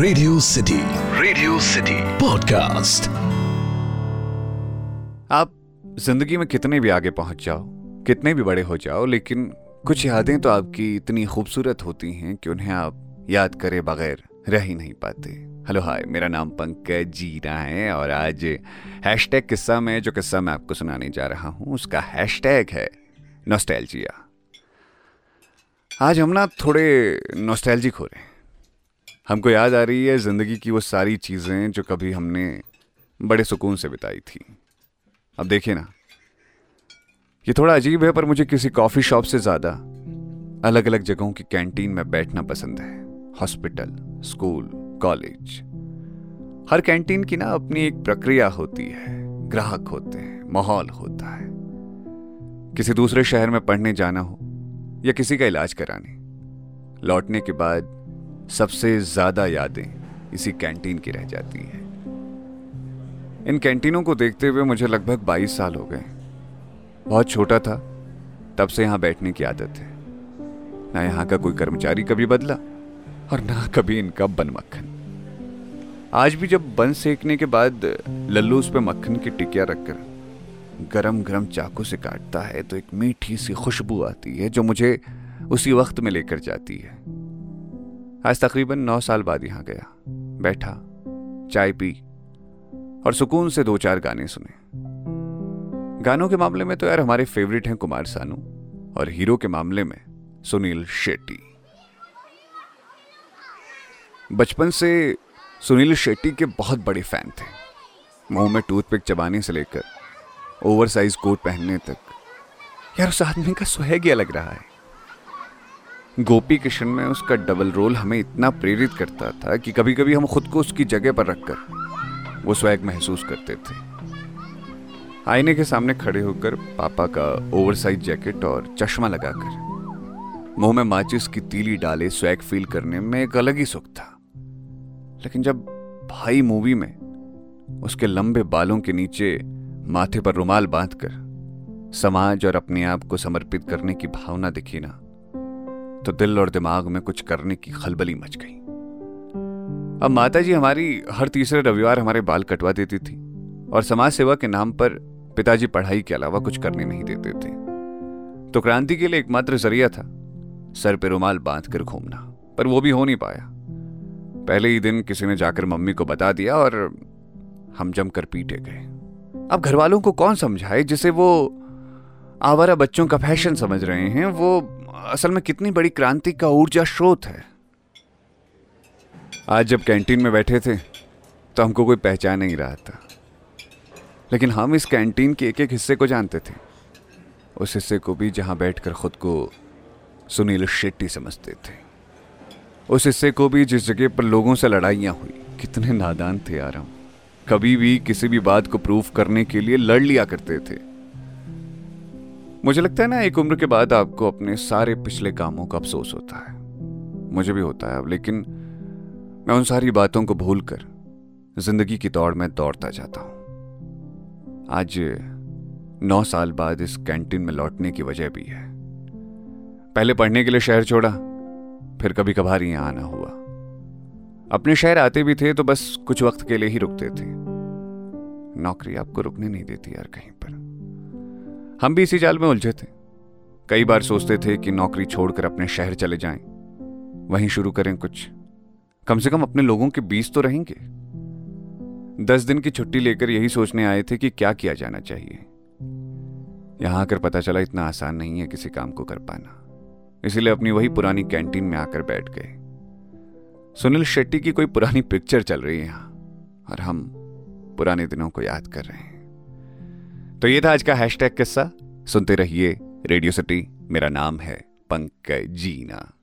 Radio city radio city podcast आप ज़िंदगी में कितने भी आगे पहुँच जाओ, कितने भी बड़े हो जाओ, लेकिन कुछ यादें तो आपकी इतनी खूबसूरत होती हैं कि उन्हें आप याद करे बगैर रह ही नहीं पाते। हेलो, हाय, मेरा नाम पंकज जीरा है और आज हैशटैग किस्सा में, जो किस्सा मैं आपको सुनाने जा रहा हूँ, उसका हैशटैग है नॉस्टैल्जिया आज हम ना थोड़े नॉस्टैल्जिक हो रहे हैं। हमको याद आ रही है ज़िंदगी की वो सारी चीज़ें जो कभी हमने बड़े सुकून से बिताई थी। अब देखिए ना, ये थोड़ा अजीब है पर मुझे किसी कॉफ़ी शॉप से ज़्यादा अलग अलग जगहों की कैंटीन में बैठना पसंद है। Hospital, school, college. हर कैंटीन की ना अपनी एक प्रक्रिया होती है। ग्राहक होते हैं, माहौल होता है। किसी दूसरे शहर में पढ़ने जाना हो या किसी का इलाज कराने। लौटने के बाद सबसे ज़्यादा यादें इसी कैंटीन की रह जाती हैं। इन कैंटीनों को देखते हुए मुझे लगभग 22 साल हो गए। बहुत छोटा था, तब से यहाँ बैठने की आदत है। ना यहाँ का कोई कर्मचारी कभी बदला और ना कभी इनका बन मक्खन। आज भी जब बन सेकने के बाद लल्लू उस पर मक्खन की टिकिया रखकर गरम गरम चाकू से काटता है तो एक मीठी सी खुशबू आती है जो मुझे उसी वक्त में लेकर जाती है। आज तकरीबन नौ साल बाद यहाँ गया। बैठा, चाय पी और सुकून से दो चार गाने सुने। गानों के मामले में तो यार हमारे फेवरेट हैं कुमार सानू और हीरो के मामले में सुनील शेट्टी। बचपन से सुनील शेट्टी के बहुत बड़े फ़ैन थे। मुँह में टूथपिक चबाने से लेकर ओवर साइज़ कोट पहनने तक। यार उस आदमी का सुहेग अलग रहा है। गोपी किशन में उसका डबल रोल हमें इतना प्रेरित करता था कि कभी कभी हम खुद को उसकी जगह पर रखकर वो स्वैग महसूस करते थे। आईने के सामने खड़े होकर पापा का ओवरसाइज जैकेट और चश्मा लगाकर मुँह में माचिस की तीली डाले स्वैग फील करने में एक अलग ही सुख था। लेकिन जब भाई मूवी में उसके लंबे बालों के नीचे माथे पर रुमाल बांधकर समाज और अपने आप को समर्पित करने की भावना दिखी ना तो दिल और दिमाग में कुछ करने की खलबली मच गई। अब माता जी हमारी हर तीसरे रविवार हमारे बाल कटवा देती थी और समाज सेवा के नाम पर पिताजी पढ़ाई के अलावा कुछ करने नहीं देते थे। तो क्रांति के लिए एकमात्र ज़रिया था सर पे रुमाल बाँध कर घूमना, पर वो भी हो नहीं पाया। पहले ही दिन किसी ने जाकर मम्मी को बता दिया और हम जमकर पीटे गए। अब घर वालों को कौन समझाए जिसे वो आवारा बच्चों का फ़ैशन समझ रहे हैं? वो असल में कितनी बड़ी क्रांति का ऊर्जा स्रोत है। आज जब कैंटीन में बैठे थे तो हमको कोई पहचान नहीं रहा था। लेकिन हम इस कैंटीन के एक एक हिस्से को जानते थे। उस हिस्से को भी जहाँ बैठकर खुद को सुनील शेट्टी समझते थे। उस हिस्से को भी जिस जगह पर लोगों से लड़ाइयाँ हुई, कितने नादान थे यार हम। कभी भी किसी भी बात को प्रूफ करने के लिए लड़ लिया करते थे। मुझे लगता है ना, एक उम्र के बाद आपको अपने सारे पिछले कामों का अफसोस होता है। मुझे भी होता है अब, लेकिन मैं उन सारी बातों को भूल कर ज़िंदगी की दौड़ में दौड़ता जाता हूँ। आज नौ साल बाद इस कैंटीन में लौटने की वजह भी है। पहले पढ़ने के लिए शहर छोड़ा, फिर कभी कभार यहाँ आना हुआ। अपने शहर आते भी थे तो बस कुछ वक्त के लिए ही रुकते थे। नौकरी आपको रुकने नहीं देती यार कहीं पर। हम भी इसी जाल में उलझे थे। कई बार सोचते थे कि नौकरी छोड़कर अपने शहर चले जाएँ, वहीं शुरू करें कुछ। कम से कम अपने लोगों के बीच तो रहेंगे। दस दिन की छुट्टी लेकर यही सोचने आए थे कि क्या किया जाना चाहिए। यहाँ आकर पता चला इतना आसान नहीं है किसी काम को कर पाना। इसीलिए अपनी वही पुरानी कैंटीन में आकर बैठ गए। सुनील शेट्टी की कोई पुरानी पिक्चर चल रही है यहाँ और हम पुराने दिनों को याद कर रहे हैं। तो ये था आज का हैशटैग किस्सा। सुनते रहिए रेडियो सिटी मेरा नाम है पंकज जीना।